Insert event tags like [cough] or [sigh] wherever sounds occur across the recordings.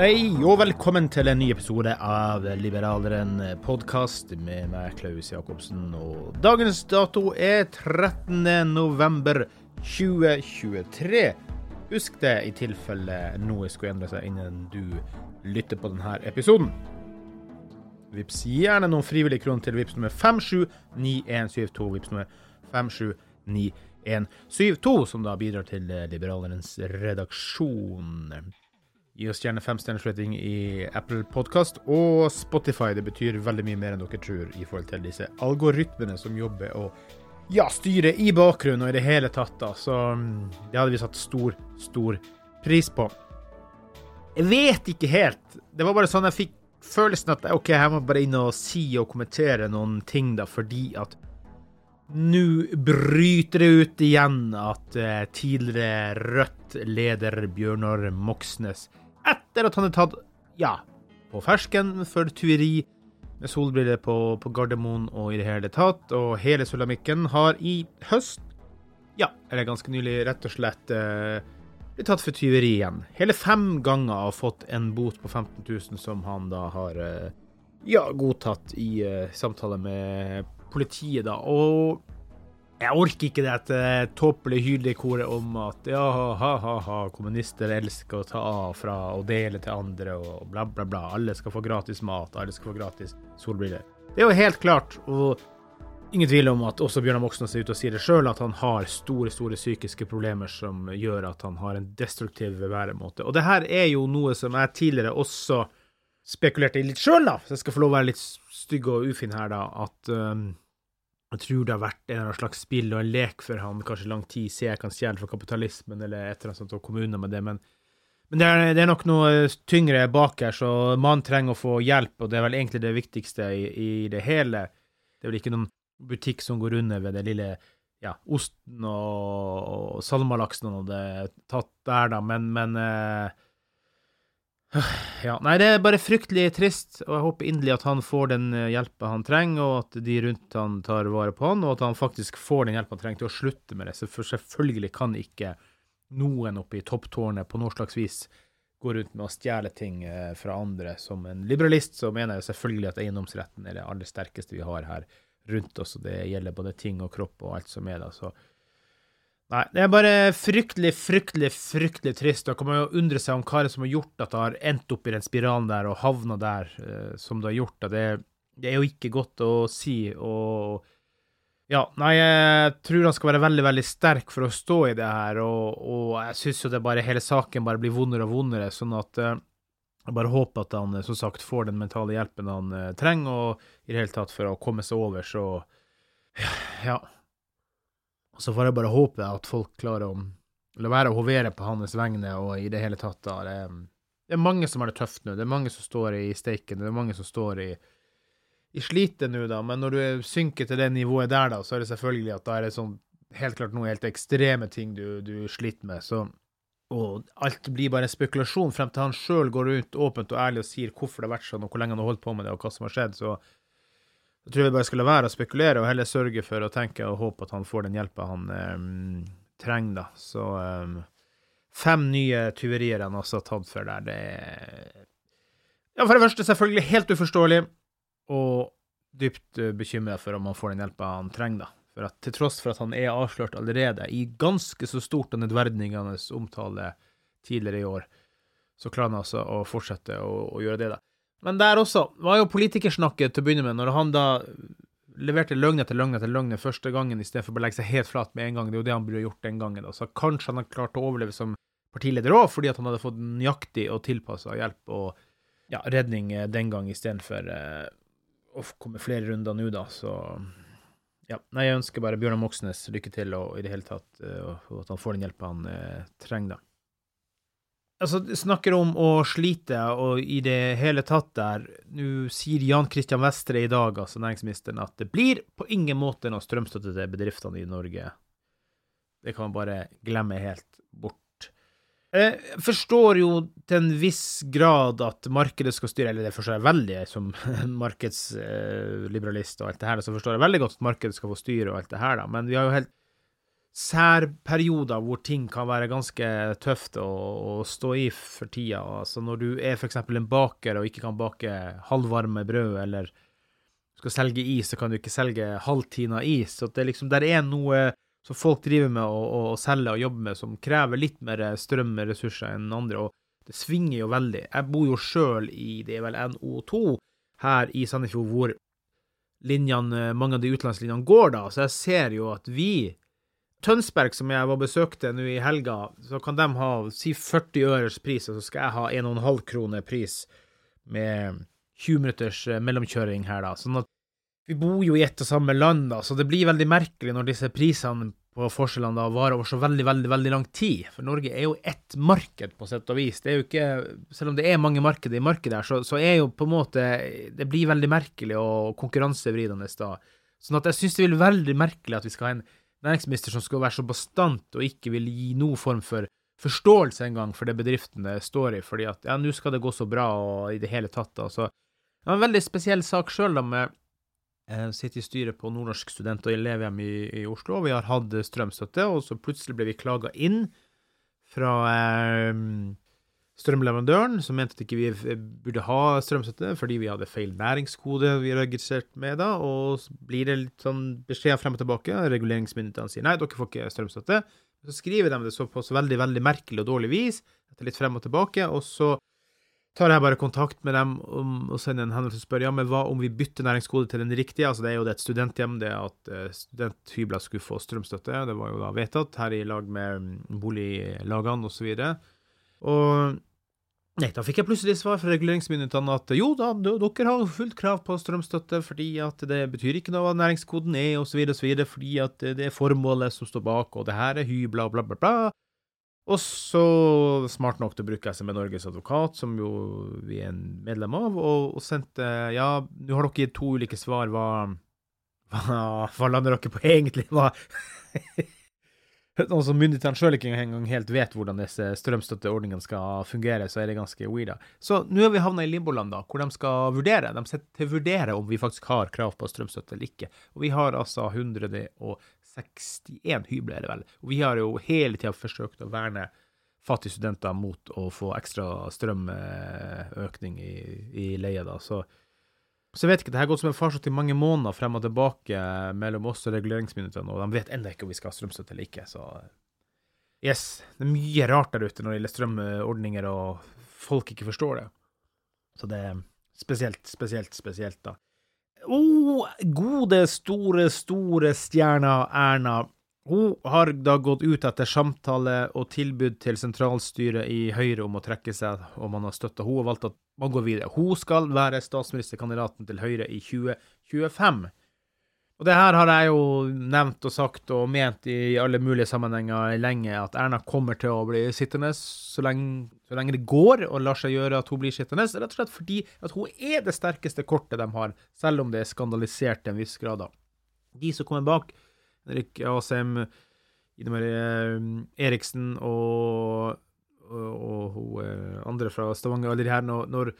Hei, og velkommen til en ny episode av Liberaleren podkast med meg, Klaus Jacobsen. Og dagens dato er 13. november 2023. Husk det i tilfelle noe skulle endre seg innen du lytter på denne episoden. Vips gjerne noen frivillige kroner til Vips nummer 579172. Vips nummer 579172, som da bidrar til Liberalerens redaksjon. Gi oss gjerne fem stjerners rating i Apple Podkast og Spotify. Det betyr veldig mye mer enn dere tror i forhold til disse algoritmene som jobber og ja, styrer i bakgrunnen og i det hele tatt. da. Så mm, det hadde vi satt stor, stor pris på. Jeg vet ikke helt. Det var bare sånn jeg fikk følelsen at OK, jeg må bare inn og si og kommentere noen ting, da, fordi at nå bryter det ut igjen at eh, tidligere Rødt-leder Bjørnar Moxnes etter at han er tatt, ja, på fersken for tyveri med solbriller på, på, Gardermoen og i det hele tatt. Og hele sulamikken har i høst, ja, eller ganske nylig, rett og slett eh, blitt tatt for tyveri igjen. Hele fem ganger har fått en bot på 15 000 som han da har eh, ja, godtatt i eh, samtale med politiet, da. Og jeg orker ikke dette tåpelige hyldekoret om at ja, ha-ha-ha, kommunister elsker å ta av fra og dele til andre og bla, bla, bla. Alle skal få gratis mat, alle skal få gratis solbriller. Det er jo helt klart, og ingen tvil om at også Bjørnar Moxnes er ute og sier det sjøl, at han har store, store psykiske problemer som gjør at han har en destruktiv væremåte. Og det her er jo noe som jeg tidligere også spekulerte i litt sjøl, da, så jeg skal få lov å være litt stygg og ufin her, da, at um, jeg tror det har vært en slags spill og en lek for han kanskje lang tid, siden jeg kan stjele fra kapitalismen eller et eller annet sånt, og kommuner med det, men, men det, er, det, er, nok noe tyngre bak her, så man trenger å få hjelp, og det er vel egentlig det viktigste i, i det hele. Det er vel ikke noen butikk som går under ved det lille ja, osten og, og salmalaksen og det tatt der, da, men, men eh, [sighs] ja, nei, det er bare fryktelig trist, og jeg håper inderlig at han får den eh, hjelpa han trenger, og at de rundt han tar vare på han, og at han faktisk får den hjelpa han trenger til å slutte med det. For selvfølgelig kan ikke noen oppe i topptårnet på noe slags vis gå rundt med å stjele ting eh, fra andre. Som en liberalist så mener jeg selvfølgelig at eiendomsretten er det aller sterkeste vi har her rundt oss, og det gjelder både ting og kropp og alt som er der. så Nei, det er bare fryktelig, fryktelig, fryktelig trist. Da kan man jo undre seg om hva det som har gjort at det har endt opp i den spiralen der og havna der uh, som det har gjort. Det, det, er jo ikke godt å si. Og ja, nei, jeg tror han skal være veldig, veldig sterk for å stå i det her. Og, og jeg syns jo det bare hele saken bare blir vondere og vondere. Sånn at uh, jeg bare håper at han som sagt får den mentale hjelpen han uh, trenger, og i det hele tatt for å komme seg over, så ja. Så får jeg bare håpe at folk klarer å la være å hovere på hans vegne, og i det hele tatt da det, det er mange som har det tøft nå. Det er mange som står i steiken. Det er mange som står i, i slitet nå, da. Men når du synker til det nivået der, da, så er det selvfølgelig at da er det sånn helt klart noen helt ekstreme ting du, du sliter med. Så og alt blir bare spekulasjon frem til han sjøl går ut åpent og ærlig og sier hvorfor det har vært sånn, og hvor lenge han har holdt på med det, og hva som har skjedd. Så jeg tror vi bare skal la være å spekulere, og heller sørge for å tenke og håpe at han får den hjelpa han um, trenger, da. Så um, fem nye tyverier han også har tatt for der, det er Ja, for det første selvfølgelig helt uforståelig, og dypt uh, bekymra for om han får den hjelpa han trenger, da. For at til tross for at han er avslørt allerede i ganske så stort og nedverdigende omtale tidligere i år, så klarer han altså å fortsette å, å, gjøre det, da. Men der også var jo politikersnakket til å begynne med, når han da leverte løgn etter løgn etter løgn første gangen, i stedet for å legge seg helt flat med en gang. Det er jo det han burde gjort den gangen. da. Så kanskje han har klart å overleve som partileder òg, fordi at han hadde fått nøyaktig og tilpassa hjelp og ja, redning eh, den gang istedenfor eh, å komme flere runder nå, da. Så ja, nei, jeg ønsker bare Bjørnar Moxnes lykke til, og i det hele tatt, og at han får den hjelpa han eh, trenger, da. Altså, snakker om å slite, og i det hele tatt der Nå sier Jan Christian Vestre i dag, altså næringsministeren, at det blir på ingen måte noe strømstøtte til bedriftene i Norge. Det kan man bare glemme helt bort. Jeg forstår jo til en viss grad at markedet skal styre, eller det forstår jeg veldig som [laughs] markedsliberalist og alt det her, så forstår jeg veldig godt at markedet skal få styre og alt det her, da, men vi har jo helt særperioder hvor ting kan være ganske tøft å, å stå i for tida. Altså når du er f.eks. en baker og ikke kan bake halvvarme brød, eller skal selge is, så kan du ikke selge halvtina is. Så det liksom, der er noe som folk driver med å, å, å selge og jobbe med, som krever litt mer strømressurser enn andre. og det svinger jo veldig. Jeg bor jo sjøl i det er vel NO2 her i Sandefjord, hvor linjene, mange av de utenlandslinjene går, da. Så jeg ser jo at vi Tønsberg, som jeg var besøkte nå i helga, så kan de ha si 40 øres pris, og så skal jeg ha 1,5 kroner pris med 20 minutters eh, mellomkjøring her, da. Sånn at vi bor jo i ett og samme land, da, så det blir veldig merkelig når disse prisene på forskjellene da varer over så veldig, veldig veldig lang tid. For Norge er jo ett marked, på sett og vis. Det er jo ikke, Selv om det er mange markeder i markedet her, så, så er jo på en måte Det blir veldig merkelig og konkurransevridende da. Sånn at jeg syns det vil være veldig merkelig at vi skal ha en næringsminister som skal være så bastant og ikke vil gi noen form for forståelse engang for det bedriftene står i, fordi at ja, nå skal det gå så bra og i det hele tatt. da, så det var en veldig spesiell sak sjøl, da, med jeg sitter i styret på Nordnorsk student- og elevhjem i, i, Oslo, vi har hatt strømstøtte, og så plutselig ble vi klaga inn fra eh, strømleverandøren, som mente at ikke vi burde ha strømstøtte fordi vi hadde feil næringskode vi registrert med da, og så blir det litt sånn beskjed frem og tilbake. Reguleringsmyndighetene sier nei, dere får ikke strømstøtte. Så skriver de det så på så veldig, veldig merkelig og dårlig vis, etter litt frem og tilbake, og så tar jeg bare kontakt med dem om, og sender en henvendelse og spør ja, men hva om vi bytter næringskode til den riktige. Altså, det er jo det et studenthjem, det at uh, studenthybler skulle få strømstøtte. Det var jo da vedtatt her i lag med mm, boliglagene osv. Og, så og Nei, da fikk jeg plutselig svar fra reguleringsmyndighetene at jo da, dere har fullt krav på strømstøtte fordi at det betyr ikke noe hva næringskoden er, osv., osv., fordi at det er formålet som står bak, og det her er hybla, bla, bla, bla. Og så, smart nok til å bruke SME Norges advokat, som jo vi er en medlem av, og, og sendte Ja, nå har dere gitt to ulike svar. Hva, hva, hva lander dere på [laughs] egentlig? Hva Som [laughs] myndighetene sjøl ikke engang helt vet hvordan disse strømstøtteordningene skal fungere, så er det ganske weird. Så nå har vi havna i limboland, da, hvor de skal vurdere. De setter til å vurdere om vi faktisk har krav på strømstøtte eller ikke. Og vi har altså 160 61 hybler, er det vel. Og vi har jo hele tida forsøkt å verne fattige studenter mot å få ekstra strømøkning i, i leie, da. Så, så jeg vet ikke, det har gått som en farsott i mange måneder frem og tilbake mellom oss og reguleringsmyndighetene, og de vet ennå ikke om vi skal ha strømstøtte eller ikke, så yes. Det er mye rart der ute når det gjelder strømordninger, og folk ikke forstår det. Så det er spesielt, spesielt, spesielt, da. Oh, gode, store, store stjerna Erna. Hun har da gått ut etter samtale og tilbud til sentralstyret i Høyre om å trekke seg, og man har støtta henne og valgt at man går videre. Hun skal være statsministerkandidaten til Høyre i 2025. Og det her har jeg jo nevnt og sagt og ment i alle mulige sammenhenger lenge, at Erna kommer til å bli sittende så lenge, så lenge det går og lar seg gjøre at hun blir sittende. Rett og slett fordi at hun er det sterkeste kortet de har, selv om det er skandalisert til en viss grad. da. De som kommer bak, Henrik Asheim, Ine Marie Eriksen og, og, hun eh, andre fra Stavanger, alle de her, når, når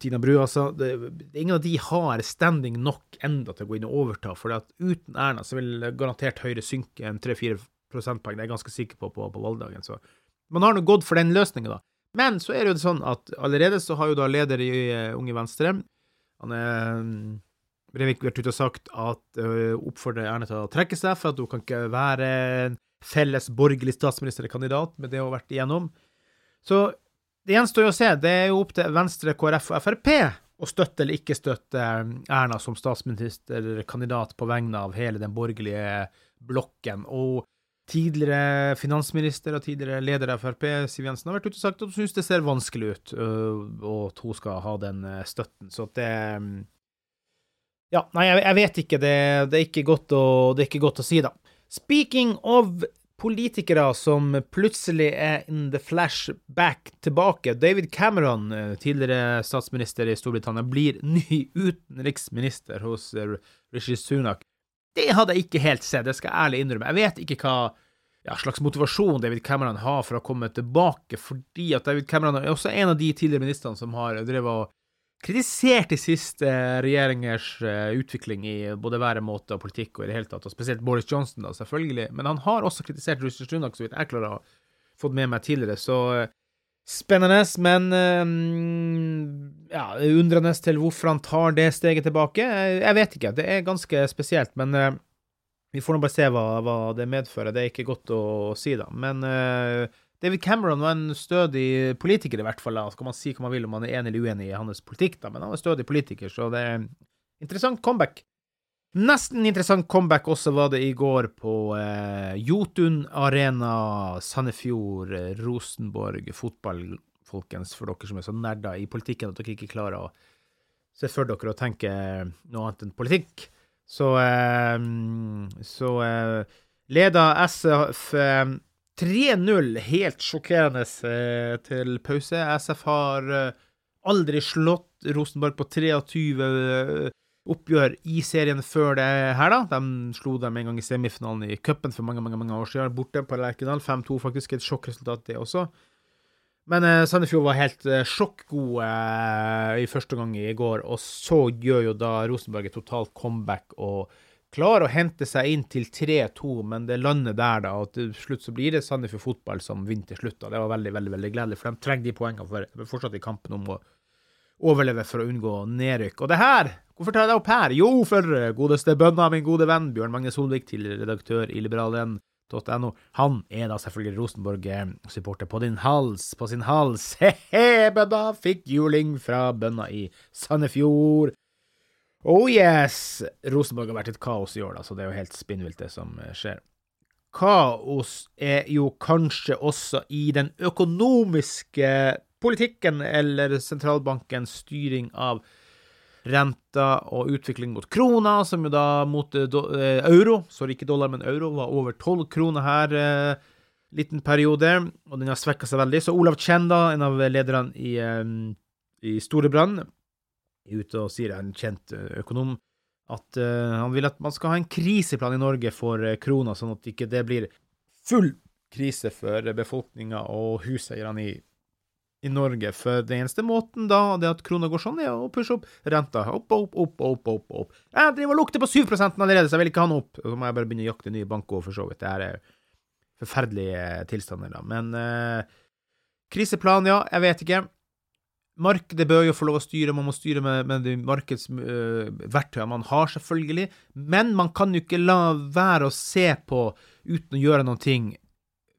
Tina Bru, altså. Det, ingen av de har standing nok enda til å gå inn og overta. For at uten Erna så vil garantert Høyre synke en 3-4 prosentpoeng. Det er jeg ganske sikker på på, på valgdagen. Så man har nå gått for den løsninga, da. Men så er det jo sånn at allerede så har jo da leder i uh, Unge Venstre, han er um, Brevik vært ute og sagt at uh, oppfordrer Erna til å trekke seg, for at hun kan ikke være en felles borgerlig statsministerkandidat med det hun har vært igjennom. Så det gjenstår jo å se. Det er jo opp til Venstre, KrF og Frp å støtte eller ikke støtte Erna som statsministerkandidat på vegne av hele den borgerlige blokken. Og tidligere finansminister og tidligere leder av Frp, Siv Jensen, har vært ute og sagt at hun syns det ser vanskelig ut, og at hun skal ha den støtten. Så det Ja, nei, jeg, vet ikke. Det, det, er ikke å, det er ikke godt å si, da. Speaking of politikere som plutselig er in the flashback tilbake. David Cameron, eh, tidligere statsminister i Storbritannia, blir ny utenriksminister hos eh, Rishi Sunak. Det hadde jeg ikke helt sett, det skal jeg ærlig innrømme. Jeg vet ikke hva ja, slags motivasjon David Cameron har for å komme tilbake, fordi at David Cameron er også en av de tidligere ministrene som har drevet og kritisert de siste regjeringers eh, utvikling i både væremåte og politikk og i det hele tatt, og spesielt Boris Johnson, da, selvfølgelig. Men han har også kritisert Rishi Sunak, så vidt jeg klarer å ha fått med meg tidligere. Så eh, spennende, men eh, ja, undrende til hvorfor han tar det steget tilbake. Jeg vet ikke. Det er ganske spesielt, men vi får nå bare se hva, hva, det medfører. Det er ikke godt å si, da. Men David Cameron var en stødig politiker, i hvert fall. Da. Så kan man si hva man vil om man er enig eller uenig i hans politikk, da. men han var stødig politiker, så det er interessant comeback. Nesten interessant comeback også var det i går på eh, Jotun Arena, Sandefjord, Rosenborg fotball, folkens, for dere som er så nerder i politikken at dere ikke klarer å se for dere å tenke noe annet enn politikk. Så, eh, så eh, leda SF eh, 3-0, helt sjokkerende eh, til pause. SF har eh, aldri slått Rosenborg på 23 eh, oppgjør i serien før det her, da. De slo dem en gang i semifinalen i cupen for mange mange, mange år siden, borte på Lerkendal. 5-2, faktisk. Et sjokkresultat, det også. Men eh, Sandefjord var helt eh, sjokkgode i første gang i går, og så gjør jo da Rosenborg et totalt comeback og klarer å hente seg inn til 3-2, men det lander der, da. Og til slutt så blir det Sandefjord fotball som vinner til slutt. da. Det var veldig, veldig veldig gledelig, for de trenger de poengene for fortsatt i kampen om å overleve for å unngå nedrykk. Og det her, hvorfor tar jeg det opp her? Jo, for godeste bønna, min gode venn Bjørn Magne Solvik, tidligere redaktør i liberalen.no. Han er da selvfølgelig Rosenborg-supporter på din hals, på sin hals. [laughs] He-he, bønna fikk juling fra bønna i Sandefjord. Oh yes! Rosenborg har vært et kaos i år, da, så det er jo helt spinnvilt, det som eh, skjer. Kaos er jo kanskje også i den økonomiske politikken, eller sentralbankens styring av renta og utvikling mot krona, som jo da mot do, eh, euro, sorry, ikke dollar, men euro, var over tolv kroner her eh, liten periode, og den har svekka seg veldig. Så Olav Kjenda, en av lederne i, eh, i Storebrand, ute og sier, en kjent eh, økonom, at uh, han vil at man skal ha en kriseplan i Norge for uh, krona, sånn at ikke det blir full krise for befolkninga og huseierne i, i, Norge. For den eneste måten da det at krona går sånn, er å pushe opp renta. Opp, opp, opp, opp, opp. opp. Jeg driver og lukter på 7 allerede, så jeg vil ikke ha den opp. Så må jeg bare begynne å jakte nye banker, for så vidt. Det er forferdelige tilstander, da. Men eh, kriseplan, ja, jeg vet ikke. Markedet bør jo få lov å styre, man må styre med, med de markedsverktøyene uh, man har, selvfølgelig. Men man kan jo ikke la være å se på uten å gjøre noen ting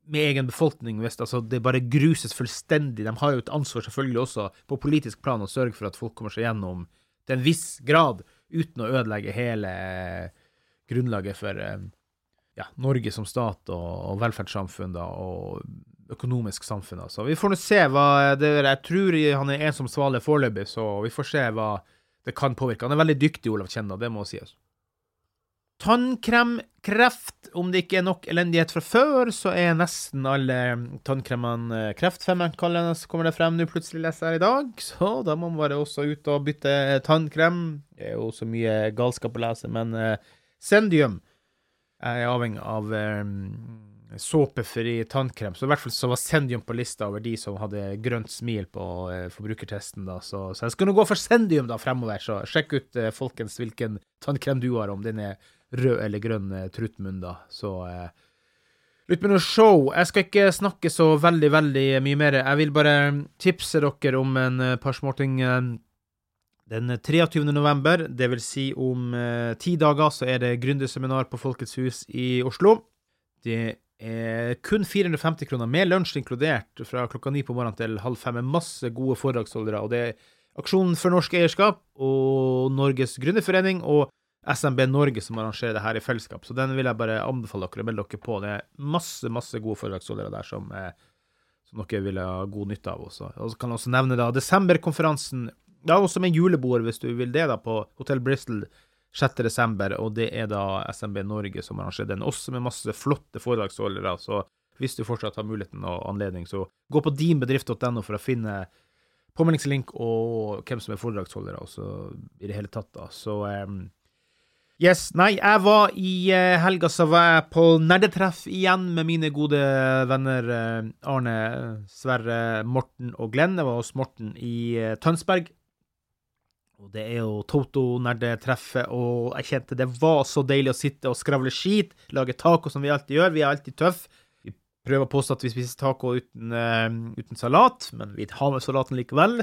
med egen befolkning, hvis altså, det bare gruses fullstendig. De har jo et ansvar selvfølgelig også på politisk plan å sørge for at folk kommer seg gjennom til en viss grad, uten å ødelegge hele grunnlaget for uh, ja, Norge som stat og, og velferdssamfunn da, og økonomisk samfunn. Altså. Vi får nå se hva det er. Jeg tror han er ensom svale foreløpig, så vi får se hva det kan påvirke. Han er veldig dyktig, Olav Kjenna, det må sies. Tannkremkreft. Om det ikke er nok elendighet fra før, så er nesten alle tannkremene det, så kommer det frem nå plutselig, leser jeg i dag. Så da må man bare også ut og bytte tannkrem. Det er jo så mye galskap å lese, men uh, Sendium er avhengig av såpefri tannkrem. Så i hvert fall så var Sendium på lista over de som hadde grønt smil på uh, forbrukertesten. da, så, så, jeg skal nå gå for Sendium da fremover, så sjekk ut uh, folkens hvilken tannkrem du har, om den er rød eller grønn uh, truttmunn, da. Så uh, Lytt med noe show. Jeg skal ikke snakke så veldig, veldig mye mer. Jeg vil bare tipse dere om en par småting. Den 23. november, vil si om ti dager, så er det gründerseminar på Folkets hus i Oslo. Det Eh, kun 450 kroner, med lunsj inkludert, fra klokka ni på morgenen til halv fem, med masse gode foredragsholdere. Og det er Aksjonen for norsk eierskap og Norges Gründerforening og SMB Norge som arrangerer det her i fellesskap. Så den vil jeg bare anbefale dere å melde dere på. Det er masse, masse gode foredragsholdere der som, eh, som dere vil ha god nytte av også. Og så kan jeg også nevne da desemberkonferansen. Det er også med julebord, hvis du vil det, da, på Hotell Bristol 6.12., og det er da SMB Norge som arrangerer den, også med masse flotte foredragsholdere. Så hvis du fortsatt har muligheten og anledning, så gå på dinbedrift.no for å finne påmeldingslink og hvem som er foredragsholdere, og så i det hele tatt, da. Så um, Yes, nei, jeg var i uh, helga så var jeg på nerdetreff igjen med mine gode venner uh, Arne, Sverre, Morten og Glenn. Jeg var hos Morten i Tønsberg og det er jo Toto-nerdetreffet, og jeg kjente det var så deilig å sitte og skravle skit, lage taco som vi alltid gjør. Vi er alltid tøffe. Vi prøver å påstå at vi spiser taco uten, uh, uten salat, men vi har med salaten likevel.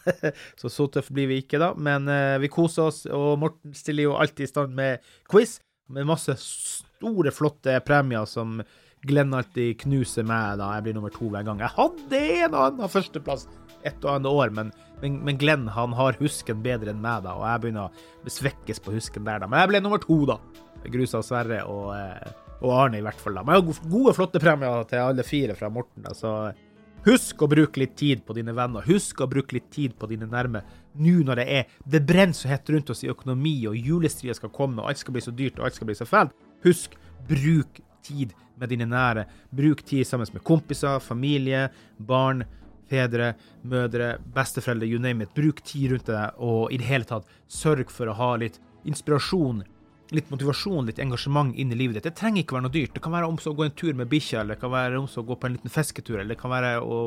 [laughs] så så tøff blir vi ikke, da. Men uh, vi koser oss, og Morten stiller jo alltid i stand med quiz, med masse store, flotte premier som Glenn alltid knuser meg da jeg blir nummer to hver gang. Jeg hadde en og annen førsteplass et og annet år, men men, men, Glenn han har husken bedre enn meg, da, og jeg begynner å svekkes på husken der, da. Men jeg ble nummer to, da. Grusa Sverre og, eh, og, Arne, i hvert fall. da. Men jeg har gode, flotte premier til alle fire fra Morten. da, så Husk å bruke litt tid på dine venner. Husk å bruke litt tid på dine nærme. Nå når det er Det brenner så hett rundt oss i økonomi, og julestria skal komme, og alt skal bli så dyrt, og alt skal bli så fælt. Husk, bruk tid med dine nære. Bruk tid sammen med kompiser, familie, barn fedre, mødre, besteforeldre, you name it. Bruk tid rundt deg, og i det hele tatt sørg for å ha litt inspirasjon, litt motivasjon, litt engasjement inn i livet ditt. Det trenger ikke være noe dyrt. Det kan være å gå en tur med bikkja, eller det kan være å gå på en liten fisketur, eller det kan være å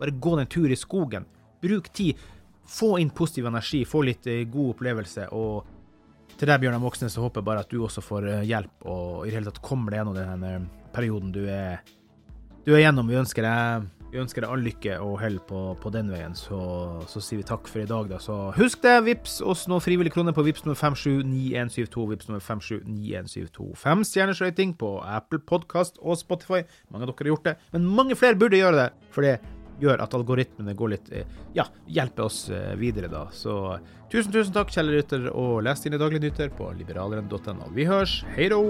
bare gå en tur i skogen. Bruk tid. Få inn positiv energi, få litt eh, god opplevelse. og til deg, Bjørnar Moxnes, så håper jeg bare at du også får eh, hjelp, og i det hele tatt kommer deg gjennom denne perioden du er, du er gjennom. Vi ønsker deg vi ønsker deg all lykke og hell på, på, den veien, så, så, sier vi takk for i dag, da. Så husk det, vips oss noen frivillige kroner på vips nummer 579172, vips nummer 579172. Fem stjerners rating på Apple Podkast og Spotify. Mange av dere har gjort det, men mange flere burde gjøre det, for det gjør at algoritmene går litt eh, Ja, hjelper oss eh, videre, da. Så tusen, tusen takk, kjære Rytter, og les dine daglige nyheter på liberaleren.no. Vi høres. Hei då!